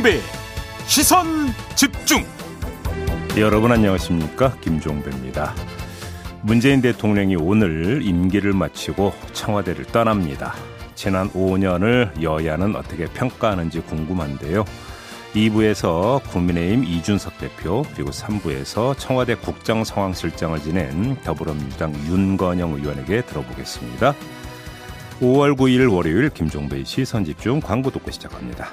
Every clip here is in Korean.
김종배. 시선 집중. 여러분 안녕하십니까? 김종배입니다. 문재인 대통령이 오늘 임기를 마치고 청와대를 떠납니다. 지난 5년을 여야는 어떻게 평가하는지 궁금한데요. 2부에서 국민의힘 이준석 대표 그리고 3부에서 청와대 국정 상황 실장을 지낸 더불어민주당 윤건영 의원에게 들어보겠습니다. 5월 9일 월요일 김종배의 시선집중 광고 듣고 시작합니다.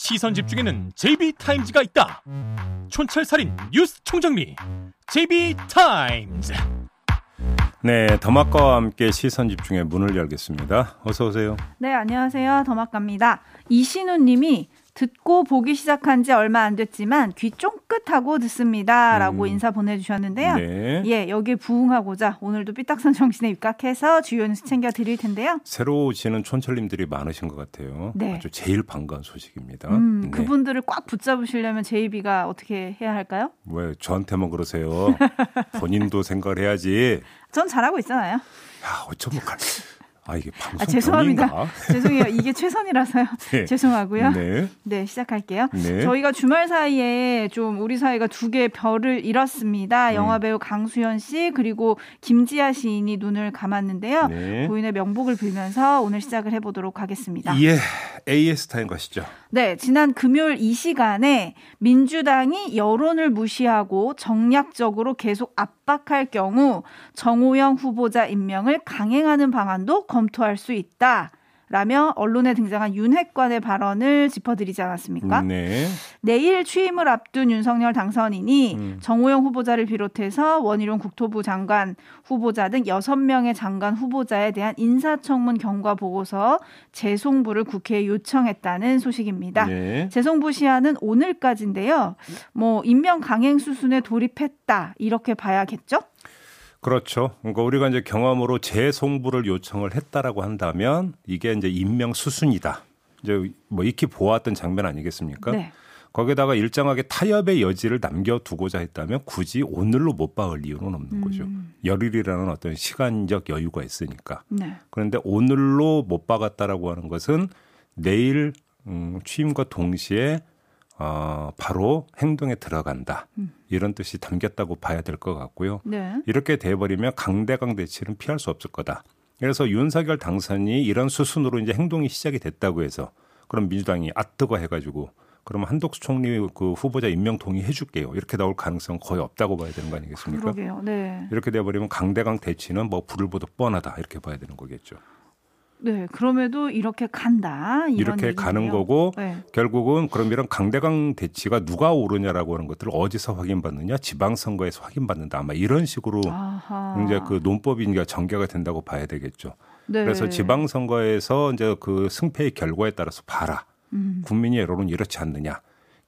시선 집중에는 JB타임즈가 있다 촌철살인 뉴스 총정리 JB타임즈 네, 더마카와 함께 시선 집중의 문을 열겠습니다. 어서 오세요. 네, 안녕하세요. 더마카입니다. 이신우 님이 듣고 보기 시작한 지 얼마 안 됐지만 귀 쫑긋하고 듣습니다. 라고 음. 인사 보내주셨는데요. 네. 예, 여기에 부응하고자 오늘도 삐딱선 정신에 입각해서 주요 뉴스 챙겨 드릴 텐데요. 새로 오시는 촌철님들이 많으신 것 같아요. 네. 아주 제일 반가운 소식입니다. 음, 네. 그분들을 꽉 붙잡으시려면 제이비가 어떻게 해야 할까요? 왜 저한테만 그러세요? 본인도 생각을 해야지. 전 잘하고 있잖아요. 야, 어쩌면 갈... 아 이게 방송 아, 죄송합니다. 죄송해요. 이게 최선이라서요. 네. 죄송하고요. 네. 네, 시작할게요. 네. 저희가 주말 사이에 좀 우리 사회가 두 개의 별을 잃었습니다. 음. 영화 배우 강수현 씨 그리고 김지아 시인이 눈을 감았는데요. 네. 고인의 명복을 빌면서 오늘 시작을 해보도록 하겠습니다. 예, AS 타임 가시죠. 네, 지난 금요일 이 시간에 민주당이 여론을 무시하고 정략적으로 계속 압박할 경우 정호영 후보자 임명을 강행하는 방안도 검 토할 수 있다. 라며 언론에 등장한 윤핵관의 발언을 짚어드리지 않았습니까? 네. 내일 취임을 앞둔 윤석열 당선인이 음. 정호영 후보자를 비롯해서 원희룡 국토부 장관 후보자 등 6명의 장관 후보자에 대한 인사청문 경과 보고서 재송부를 국회에 요청했다는 소식입니다. 네. 재송부 시한은 오늘까지인데요. 뭐 임명 강행 수순에 돌입했다 이렇게 봐야겠죠? 그렇죠. 그러니까 우리가 이제 경험으로 재송부를 요청을 했다라고 한다면 이게 이제 임명 수순이다. 이제 뭐 익히 보았던 장면 아니겠습니까? 네. 거기다가 일정하게 타협의 여지를 남겨두고자 했다면 굳이 오늘로 못 박을 이유는 없는 음. 거죠. 열일이라는 어떤 시간적 여유가 있으니까. 네. 그런데 오늘로 못 박았다라고 하는 것은 내일 음, 취임과 동시에 어, 바로 행동에 들어간다. 음. 이런 뜻이 담겼다고 봐야 될 것 같고요. 네. 이렇게 돼버리면 강대강 대치는 피할 수 없을 거다. 그래서 윤석열 당선이 이런 수순으로 이제 행동이 시작이 됐다고 해서 그럼 민주당이 아뜨거 해가지고 그러면 한독수 총리 그 후보자 임명 동의해 줄게요. 이렇게 나올 가능성 거의 없다고 봐야 되는 거 아니겠습니까? 그러게요. 네. 이렇게 돼버리면 강대강 대치는 뭐 불을 보듯 뻔하다 이렇게 봐야 되는 거겠죠. 네, 그럼에도 이렇게 간다. 이렇게 얘기네요. 가는 거고 네. 결국은 그럼 이런 강대강 대치가 누가 오르냐라고 하는 것들을 어디서 확인받느냐, 지방선거에서 확인받는다. 아마 이런 식으로 아하. 이제 그 논법이 이제 전개가 된다고 봐야 되겠죠. 네. 그래서 지방선거에서 이제 그 승패의 결과에 따라서 봐라. 음. 국민의 여론은 이렇지 않느냐.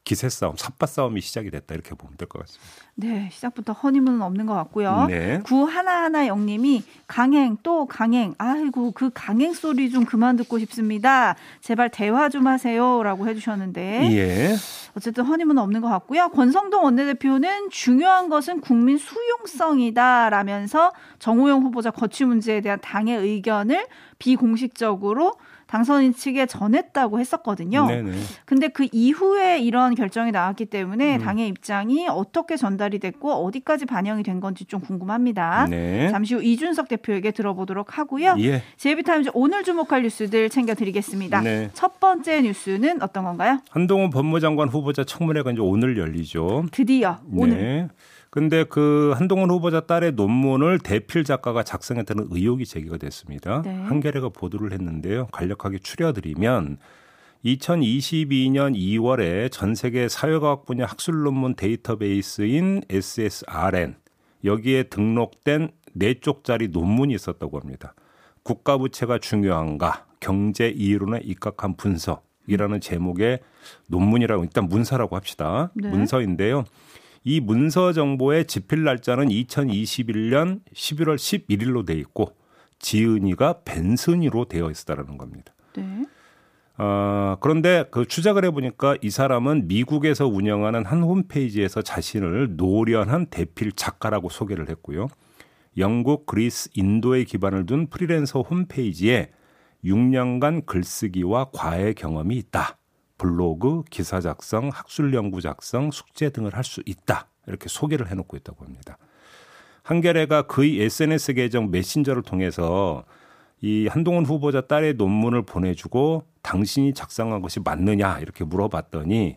기세 싸움, 삿바 싸움이 시작이 됐다 이렇게 보면 될 것 같습니다. 네, 시작부터 허니문은 없는 것 같고요. 네. 구 하나하나 영님이 강행 또 강행, 아이고 그 강행 소리 좀 그만 듣고 싶습니다. 제발 대화 좀 하세요라고 해주셨는데. 예. 어쨌든 허니문은 없는 것 같고요. 권성동 원내대표는 중요한 것은 국민 수용성이다라면서 정호영 후보자 거취 문제에 대한 당의 의견을 비공식적으로 당선인 측에 전했다고 했었거든요. 네네. 근데 그 이후에 이런 결정이 나왔기 때문에 음. 당의 입장이 어떻게 전달이 됐고 어디까지 반영이 된 건지 좀 궁금합니다. 네. 잠시 후 이준석 대표에게 들어보도록 하고요. 예. 제이비타임즈 오늘 주목할 뉴스들 챙겨드리겠습니다. 네. 첫 번째 뉴스는 어떤 건가요? 한동훈 법무장관 후보자 청문회가 이제 오늘 열리죠. 드디어 오늘. 네. 근데 그 한동훈 후보자 딸의 논문을 대필 작가가 작성했다는 의혹이 제기가 됐습니다. 네. 한겨레가 보도를 했는데요. 간략하게 추려드리면 2022년 2월에 전 세계 사회과학 분야 학술 논문 데이터베이스인 SSRN 여기에 등록된 네 쪽짜리 논문이 있었다고 합니다. 국가 부채가 중요한가? 경제 이론에 입각한 분석 이라는 제목의 논문이라고 일단 문서라고 합시다. 네. 문서인데요. 이 문서 정보의 집필 날짜는 2021년 11월 11일로 돼 있고 지은이가 벤슨이로 되어 있다라는 겁니다. 네. 어, 그런데 그 추적을 해보니까 이 사람은 미국에서 운영하는 한 홈페이지에서 자신을 노련한 대필 작가라고 소개를 했고요. 영국, 그리스, 인도에 기반을 둔 프리랜서 홈페이지에 6년간 글쓰기와 과외 경험이 있다. 블로그, 기사 작성, 학술 연구 작성, 숙제 등을 할 수 있다. 이렇게 소개를 해놓고 있다고 합니다. 한겨레가 그의 SNS 계정 메신저를 통해서 이 한동훈 후보자 딸의 논문을 보내주고 당신이 작성한 것이 맞느냐 이렇게 물어봤더니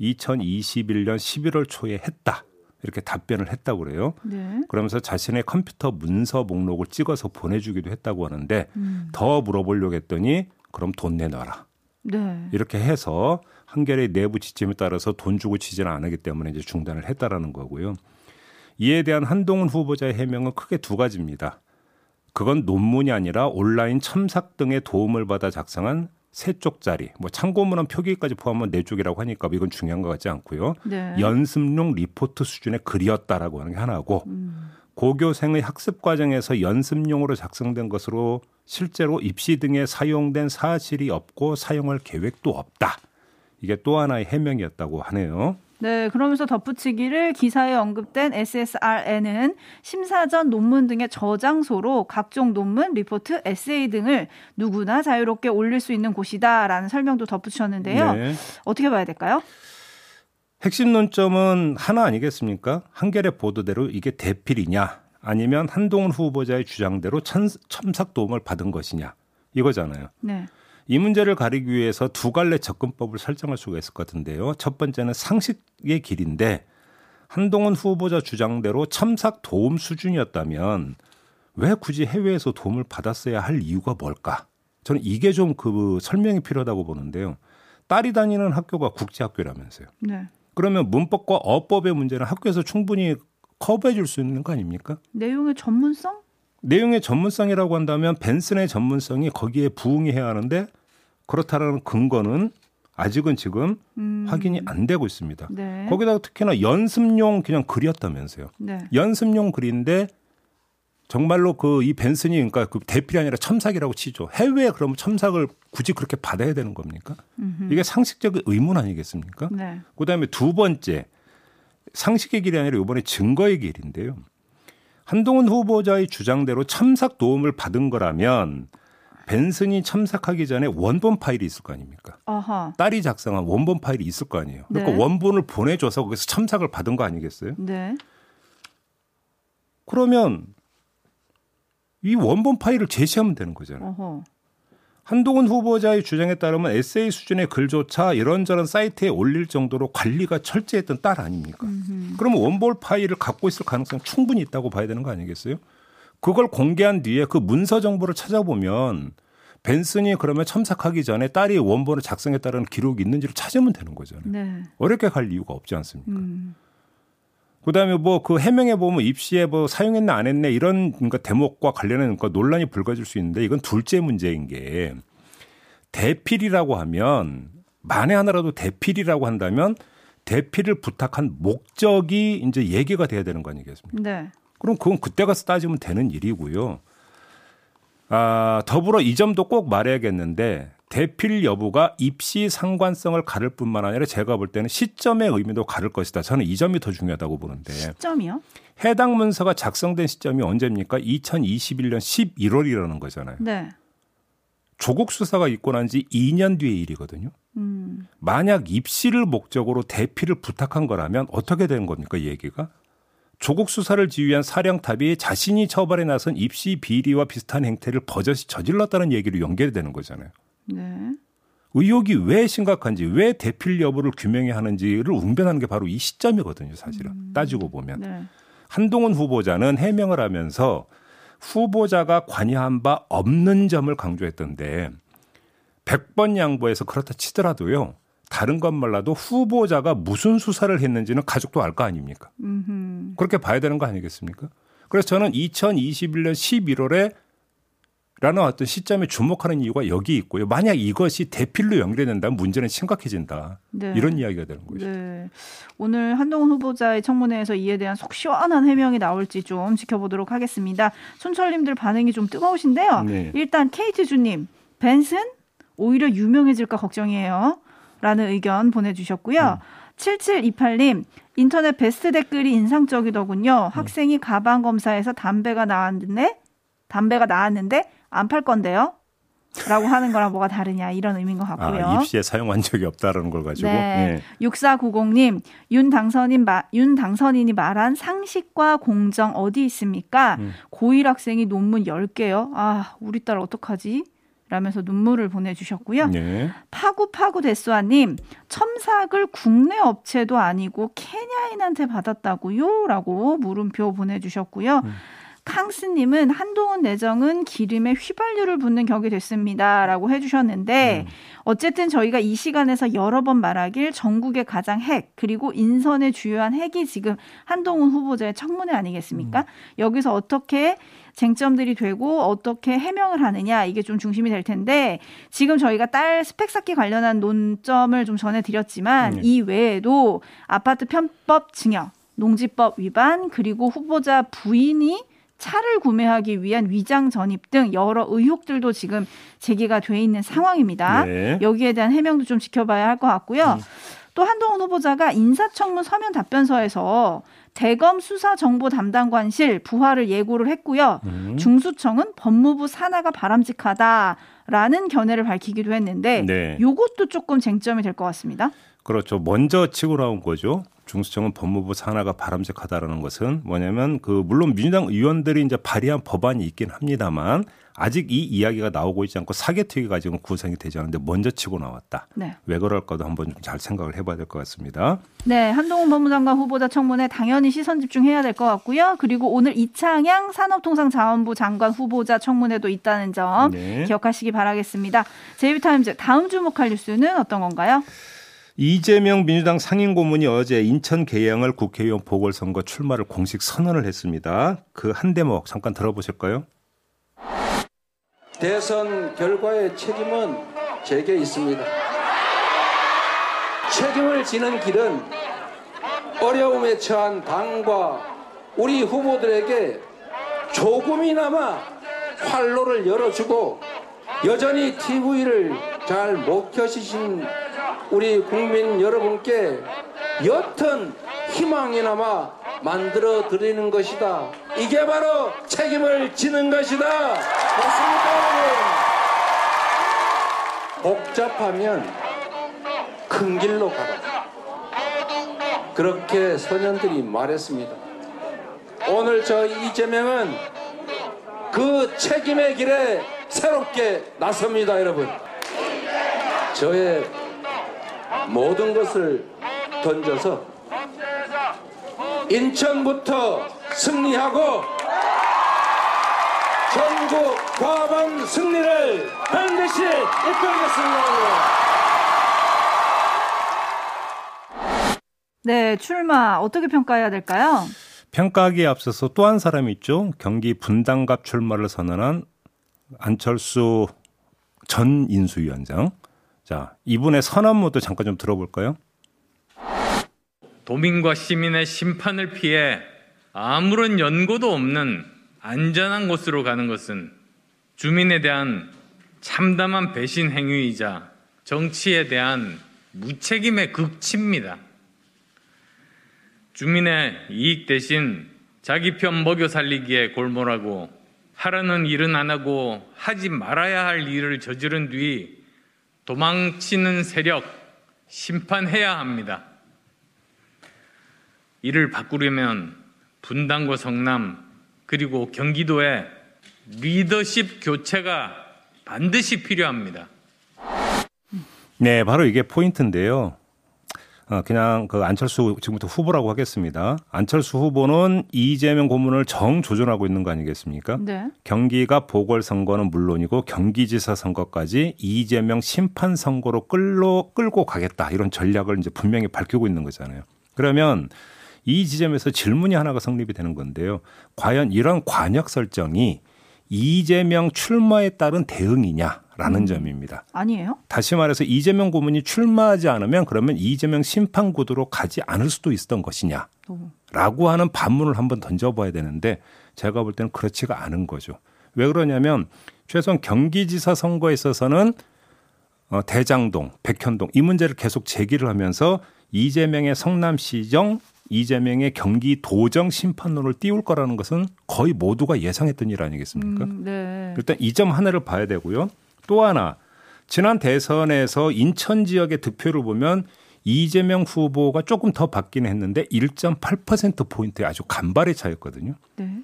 2021년 11월 초에 했다. 이렇게 답변을 했다고 그래요. 네. 그러면서 자신의 컴퓨터 문서 목록을 찍어서 보내주기도 했다고 하는데 음. 더 물어보려고 했더니 그럼 돈 내놔라. 네. 이렇게 해서 한겨레 내부 지침에 따라서 돈 주고 치지는 않기 때문에 이제 중단을 했다라는 거고요. 이에 대한 한동훈 후보자의 해명은 크게 두 가지입니다. 그건 논문이 아니라 온라인 첨삭 등의 도움을 받아 작성한 세 쪽짜리, 뭐 참고문헌 표기까지 포함하면 네 쪽이라고 하니까 이건 중요한 것 같지 않고요. 네. 연습용 리포트 수준의 글이었다라고 하는 게 하나고 음. 고교생의 학습 과정에서 연습용으로 작성된 것으로 실제로 입시 등에 사용된 사실이 없고 사용할 계획도 없다. 이게 또 하나의 해명이었다고 하네요. 네, 그러면서 덧붙이기를 기사에 언급된 SSRN은 심사 전 논문 등의 저장소로 각종 논문, 리포트, 에세이 등을 누구나 자유롭게 올릴 수 있는 곳이다라는 설명도 덧붙였는데요. 네. 어떻게 봐야 될까요? 핵심 논점은 하나 아니겠습니까? 한겨레 보도대로 이게 대필이냐 아니면 한동훈 후보자의 주장대로 첨삭 도움을 받은 것이냐 이거잖아요. 네. 이 문제를 가리기 위해서 두 갈래 접근법을 설정할 수가 있을 것 같은데요. 첫 번째는 상식의 길인데 한동훈 후보자 주장대로 첨삭 도움 수준이었다면 왜 굳이 해외에서 도움을 받았어야 할 이유가 뭘까? 저는 이게 좀 그 설명이 필요하다고 보는데요. 딸이 다니는 학교가 국제학교라면서요. 네. 그러면 문법과 어법의 문제는 학교에서 충분히 커버해 줄 수 있는 거 아닙니까? 내용의 전문성? 내용의 전문성이라고 한다면 벤슨의 전문성이 거기에 부응해야 하는데 그렇다라는 근거는 아직은 지금 음. 확인이 안 되고 있습니다. 네. 거기다가 특히나 연습용 그냥 글이었다면서요. 네. 연습용 글인데 정말로 그 이 벤슨이 그러니까 그 대필이 아니라 첨삭이라고 치죠. 해외에 그러면 첨삭을 굳이 그렇게 받아야 되는 겁니까? 음흠. 이게 상식적인 의문 아니겠습니까? 네. 그다음에 두 번째 상식의 길이 아니라 이번에 증거의 길인데요. 한동훈 후보자의 주장대로 첨삭 도움을 받은 거라면 벤슨이 참석하기 전에 원본 파일이 있을 거 아닙니까? 아하. 딸이 작성한 원본 파일이 있을 거 아니에요. 그러니까 네. 원본을 보내줘서 거기서 참석을 받은 거 아니겠어요? 네. 그러면 이 원본 파일을 제시하면 되는 거잖아요. 어허. 한동훈 후보자의 주장에 따르면 에세이 수준의 글조차 이런저런 사이트에 올릴 정도로 관리가 철저했던 딸 아닙니까? 음흠. 그러면 원본 파일을 갖고 있을 가능성 충분히 있다고 봐야 되는 거 아니겠어요? 그걸 공개한 뒤에 그 문서 정보를 찾아보면 벤슨이 그러면 첨삭하기 전에 딸이 원본을 작성했다는 기록이 있는지를 찾으면 되는 거잖아요. 네. 어렵게 갈 이유가 없지 않습니까? 음. 그다음에 뭐 그 해명해 보면 입시에 뭐 사용했나 안 했네 이런 그러니까 대목과 관련한 그러니까 논란이 불거질 수 있는데 이건 둘째 문제인 게 대필이라고 하면 만에 하나라도 대필이라고 한다면 대필을 부탁한 목적이 이제 얘기가 돼야 되는 거 아니겠습니까? 네. 그럼 그건 그때 가서 따지면 되는 일이고요. 아, 더불어 이 점도 꼭 말해야겠는데 대필 여부가 입시 상관성을 가를 뿐만 아니라 제가 볼 때는 시점의 의미도 가를 것이다. 저는 이 점이 더 중요하다고 보는데. 시점이요? 해당 문서가 작성된 시점이 언제입니까? 2021년 11월이라는 거잖아요. 네. 조국 수사가 있고 난 지 2년 뒤의 일이거든요. 음. 만약 입시를 목적으로 대피를 부탁한 거라면 어떻게 되는 겁니까, 이 얘기가? 조국 수사를 지휘한 사령탑이 자신이 처벌에 나선 입시 비리와 비슷한 행태를 버젓이 저질렀다는 얘기로 연결이 되는 거잖아요. 네. 의혹이 왜 심각한지 왜 대필 여부를 규명해야 하는지를 웅변하는 게 바로 이 시점이거든요, 사실은. 음. 따지고 보면. 네. 한동훈 후보자는 해명을 하면서 후보자가 관여한 바 없는 점을 강조했던데 100번 양보해서 그렇다 치더라도요. 다른 것 말라도 후보자가 무슨 수사를 했는지는 가족도 알 거 아닙니까? 음흠. 그렇게 봐야 되는 거 아니겠습니까? 그래서 저는 2021년 11월에 라는 어떤 시점에 주목하는 이유가 여기 있고요. 만약 이것이 대필로 연결된다면 문제는 심각해진다. 네. 이런 이야기가 되는 거죠. 네. 오늘 한동훈 후보자의 청문회에서 이에 대한 속 시원한 해명이 나올지 좀 지켜보도록 하겠습니다. 촌철님들 반응이 좀 뜨거우신데요. 네. 일단 케이트 주님, 벤슨 오히려 유명해질까 걱정이에요. 라는 의견 보내주셨고요. 음. 7728님, 인터넷 베스트 댓글이 인상적이더군요. 음. 학생이 가방 검사에서 담배가 나왔는데, 담배가 나왔는데 안 팔 건데요. 라고 하는 거랑 뭐가 다르냐 이런 의미인 것 같고요. 아, 입시에 사용한 적이 없다라는 걸 가지고. 네. 네. 6490님, 윤 당선인 마, 윤 당선인이 말한 상식과 공정 어디 있습니까? 음. 고1 학생이 논문 10개요. 아, 우리 딸 어떡하지? 라면서 눈물을 보내주셨고요. 네. 파구파구 데스와님, 첨삭을 국내 업체도 아니고 케냐인한테 받았다고요? 라고 물음표 보내주셨고요. 음. 캉스님은 한동훈 내정은 기름에 휘발유를 붓는 격이 됐습니다. 라고 해주셨는데, 음. 어쨌든 저희가 이 시간에서 여러 번 말하길 전국의 가장 핵, 그리고 인선의 주요한 핵이 지금 한동훈 후보자의 청문회 아니겠습니까? 음. 여기서 어떻게 쟁점들이 되고 어떻게 해명을 하느냐 이게 좀 중심이 될 텐데 지금 저희가 딸 스펙 쌓기 관련한 논점을 좀 전해드렸지만 네. 이 외에도 아파트 편법 증여, 농지법 위반 그리고 후보자 부인이 차를 구매하기 위한 위장 전입 등 여러 의혹들도 지금 제기가 돼 있는 상황입니다. 네. 여기에 대한 해명도 좀 지켜봐야 할 것 같고요. 음. 또 한동훈 후보자가 인사청문 서면 답변서에서 대검 수사 정보 담당관실 부하를 예고를 했고요. 음. 중수청은 법무부 산하가 바람직하다라는 견해를 밝히기도 했는데 네. 요것도 조금 쟁점이 될 것 같습니다. 그렇죠. 먼저 치고 나온 거죠. 중수청은 법무부 산하가 바람직하다라는 것은 뭐냐면 그 물론 민주당 의원들이 이제 발의한 법안이 있긴 합니다만 아직 이 이야기가 나오고 있지 않고 사개특위가 지금 구성이 되지 않는데 먼저 치고 나왔다. 네. 왜 그럴까도 한번 좀 잘 생각을 해봐야 될 것 같습니다. 네, 한동훈 법무장관 후보자 청문회 당연히 시선 집중해야 될 것 같고요. 그리고 오늘 이창양 산업통상자원부 장관 후보자 청문회도 있다는 점 네. 기억하시기 바라겠습니다. 제이비타임즈 다음 주목할 뉴스는 어떤 건가요? 이재명 민주당 상임고문이 어제 인천 계양을 국회의원 보궐선거 출마를 공식 선언을 했습니다. 그 한 대목 잠깐 들어보실까요? 대선 결과의 책임은 제게 있습니다. 책임을 지는 길은 어려움에 처한 당과 우리 후보들에게 조금이나마 활로를 열어주고 여전히 TV를 잘 못 켜시신 우리 국민 여러분께 옅은 희망이나마 만들어 드리는 것이다. 이게 바로 책임을 지는 것이다. 여러분? 복잡하면 큰 길로 가라. 그렇게 소년들이 말했습니다. 오늘 저 이재명은 그 책임의 길에 새롭게 나섭니다, 여러분. 저의 모든 것을 던져서 인천부터 승리하고 전국 과반 승리를 반드시 이끌겠습니다. 네, 출마 어떻게 평가해야 될까요? 평가하기에 앞서서 또 한 사람이 있죠. 경기 분당갑 출마를 선언한 안철수 전 인수위원장. 자, 이분의 선언문도 잠깐 좀 들어볼까요? 도민과 시민의 심판을 피해 아무런 연고도 없는 안전한 곳으로 가는 것은 주민에 대한 참담한 배신 행위이자 정치에 대한 무책임의 극치입니다. 주민의 이익 대신 자기 편 먹여 살리기에 골몰하고 하라는 일은 안 하고 하지 말아야 할 일을 저지른 뒤 도망치는 세력 심판해야 합니다. 이를 바꾸려면 분당과 성남 그리고 경기도에 리더십 교체가 반드시 필요합니다. 네, 바로 이게 포인트인데요. 어, 그냥 그 안철수 지금부터 후보라고 하겠습니다. 안철수 후보는 이재명 고문을 정조준하고 있는 거 아니겠습니까? 네. 경기가 보궐선거는 물론이고 경기지사 선거까지 이재명 심판 선거로 끌로 끌고 가겠다 이런 전략을 이제 분명히 밝히고 있는 거잖아요. 그러면 이 지점에서 질문이 하나가 성립이 되는 건데요. 과연 이런 관역 설정이 이재명 출마에 따른 대응이냐 라는 음. 점입니다. 아니에요? 다시 말해서 이재명 고문이 출마하지 않으면 그러면 이재명 심판 구도로 가지 않을 수도 있었던 것이냐. 라고 하는 반문을 한번 던져봐야 되는데 제가 볼 때는 그렇지가 않은 거죠. 왜 그러냐면 최소한 경기지사 선거에 있어서는 어, 대장동, 백현동 이 문제를 계속 제기를 하면서 이재명의 성남시정, 이재명의 경기도정 심판론을 띄울 거라는 것은 거의 모두가 예상했던 일 아니겠습니까? 음, 네. 일단 이 점 하나를 봐야 되고요. 또 하나 지난 대선에서 인천 지역의 득표를 보면 이재명 후보가 조금 더 받긴 했는데 1.8% 포인트의 아주 간발의 차였거든요. 네.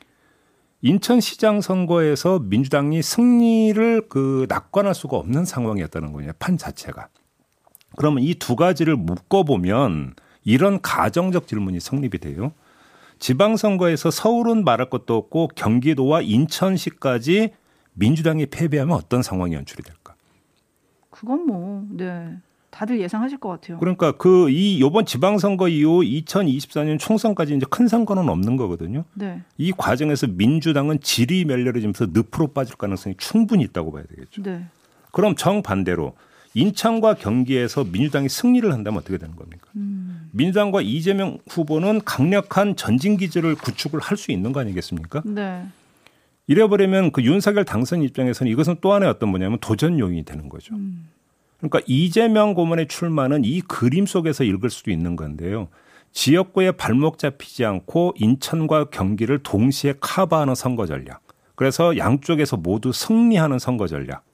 인천시장 선거에서 민주당이 승리를 그 낙관할 수가 없는 상황이었다는 거예요. 판 자체가. 그러면 이 두 가지를 묶어보면 이런 가정적 질문이 성립이 돼요. 지방선거에서 서울은 말할 것도 없고 경기도와 인천시까지 민주당이 패배하면 어떤 상황이 연출이 될까? 그건 뭐, 네. 다들 예상하실 것 같아요. 그러니까 그 이 요번 지방선거 이후 2024년 총선까지 이제 큰 선거는 없는 거거든요. 네. 이 과정에서 민주당은 질이 멸렬해지면서 늪으로 빠질 가능성이 충분히 있다고 봐야 되겠죠. 네. 그럼 정반대로 인천과 경기에서 민주당이 승리를 한다면 어떻게 되는 겁니까? 음. 민주당과 이재명 후보는 강력한 전진 기지를 구축을 할 수 있는 거 아니겠습니까? 네. 이래버리면 그 윤석열 당선 입장에서는 이것은 또 하나의 어떤 뭐냐면 도전 요인이 되는 거죠. 음. 그러니까 이재명 고문의 출마는 이 그림 속에서 읽을 수도 있는 건데요. 지역구에 발목 잡히지 않고 인천과 경기를 동시에 커버하는 선거 전략. 그래서 양쪽에서 모두 승리하는 선거 전략.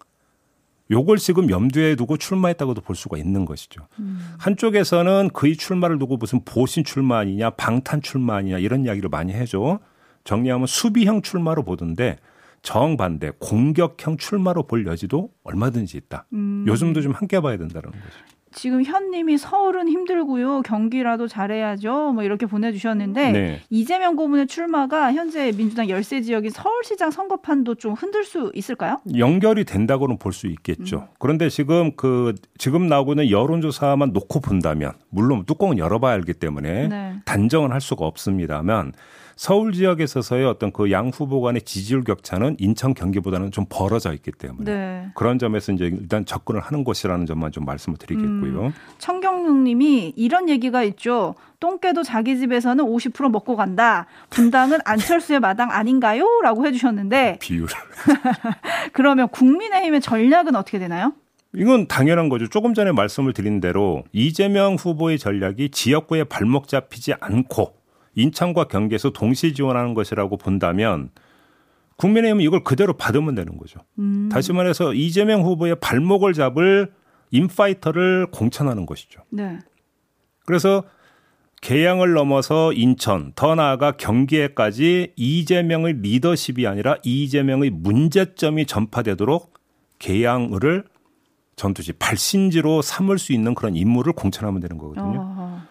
요걸 지금 염두에 두고 출마했다고도 볼 수가 있는 것이죠. 음. 한쪽에서는 그의 출마를 두고 무슨 보신 출마 아니냐, 방탄 출마 아니냐 이런 이야기를 많이 해줘. 정리하면 수비형 출마로 보던데 정반대 공격형 출마로 볼 여지도 얼마든지 있다. 음. 요즘도 좀 함께 봐야 된다는 거죠. 지금 현님이 서울은 힘들고요. 경기라도 잘해야죠. 뭐 이렇게 보내주셨는데 네. 이재명 고문의 출마가 현재 민주당 열세 지역인 서울시장 선거판도 좀 흔들 수 있을까요? 연결이 된다고는 볼 수 있겠죠. 음. 그런데 지금 그 지금 나오고 있는 여론조사만 놓고 본다면 물론 뚜껑은 열어봐야 알기 때문에 네. 단정은 할 수가 없습니다만 서울 지역에 있어서의 어떤 그 양 후보 간의 지지율 격차는 인천 경기보다는 좀 벌어져 있기 때문에 네. 그런 점에서 이제 일단 접근을 하는 것이라는 점만 좀 말씀을 드리겠고요. 음, 청경용 님이 이런 얘기가 있죠. 똥개도 자기 집에서는 50% 먹고 간다. 분당은 안철수의 마당 아닌가요? 라고 해주셨는데. 비율. 그러면 국민의힘의 전략은 어떻게 되나요? 이건 당연한 거죠. 조금 전에 말씀을 드린 대로 이재명 후보의 전략이 지역구에 발목 잡히지 않고 인천과 경기에서 동시 지원하는 것이라고 본다면 국민의힘은 이걸 그대로 받으면 되는 거죠. 음. 다시 말해서 이재명 후보의 발목을 잡을 인파이터를 공천하는 것이죠. 네. 그래서 개양을 넘어서 인천, 더 나아가 경기에까지 이재명의 리더십이 아니라 이재명의 문제점이 전파되도록 개양을 전투지 발신지로 삼을 수 있는 그런 인물을 공천하면 되는 거거든요. 어.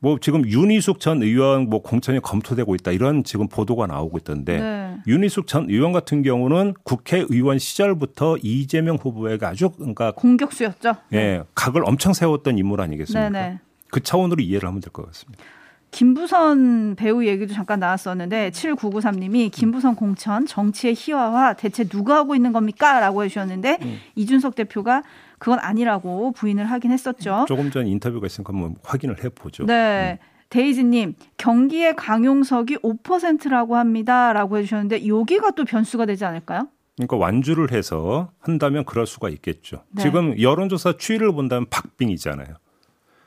뭐 지금 윤희숙 전 의원 뭐 공천이 검토되고 있다 이런 지금 보도가 나오고 있던데 네. 윤희숙 전 의원 같은 경우는 국회의원 시절부터 이재명 후보에게 아주 그러니까 공격수였죠. 예, 네. 각을 엄청 세웠던 인물 아니겠습니까? 네네. 네. 그 차원으로 이해를 하면 될 것 같습니다. 김부선 배우 얘기도 잠깐 나왔었는데 7993님이 김부선 공천 정치의 희화화 대체 누가 하고 있는 겁니까? 라고 해주셨는데 음. 이준석 대표가 그건 아니라고 부인을 하긴 했었죠. 조금 전 인터뷰가 있으니까 한번 확인을 해보죠. 네. 음. 데이지님, 경기의 강용석이 5%라고 합니다. 라고 해주셨는데, 여기가 또 변수가 되지 않을까요? 그러니까 완주를 해서 한다면 그럴 수가 있겠죠. 네. 지금 여론조사 추이를 본다면 박빙이잖아요.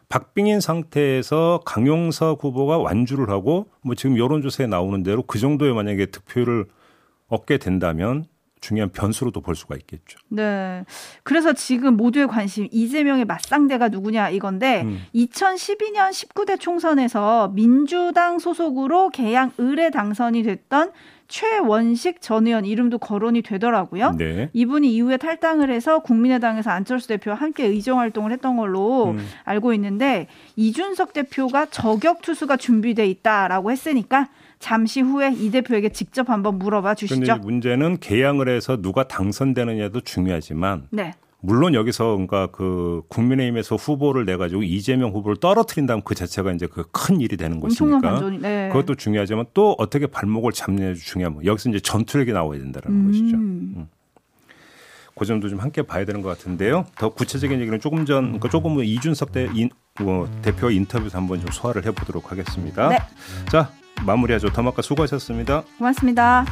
박빙인 상태에서 강용석 후보가 완주를 하고 뭐 지금 여론조사에 나오는 대로 그 정도의 만약에 득표를 얻게 된다면 중요한 변수로도 볼 수가 있겠죠. 네. 그래서 지금 모두의 관심 이재명의 맞상대가 누구냐 이건데 음. 2012년 19대 총선에서 민주당 소속으로 개양 의뢰 당선이 됐던 최원식 전 의원 이름도 거론이 되더라고요. 네. 이분이 이후에 탈당을 해서 국민의당에서 안철수 대표와 함께 의정 활동을 했던 걸로 음. 알고 있는데 이준석 대표가 저격 투수가 준비돼 있다라고 했으니까 잠시 후에 이 대표에게 직접 한번 물어봐 주시죠. 문제는 개양을 해서 누가 당선되느냐도 중요하지만 네. 물론 여기서 그러니까 그 국민의힘에서 후보를 내 가지고 이재명 후보를 떨어뜨린다면 그 자체가 이제 그 큰 일이 되는 것이니까 네. 그것도 중요하지만 또 어떻게 발목을 잡느냐도 중요하고 여기서 이제 전투력이 나와야 된다는 음. 것이죠. 음. 그 점도 좀 함께 봐야 되는 것 같은데요. 더 구체적인 얘기는 조금 전, 그러니까 조금 뭐 이준석 대 인, 뭐 대표 인터뷰에서 한번 좀 소화를 해보도록 하겠습니다. 네. 자 마무리하죠. 더마카 수고하셨습니다. 고맙습니다.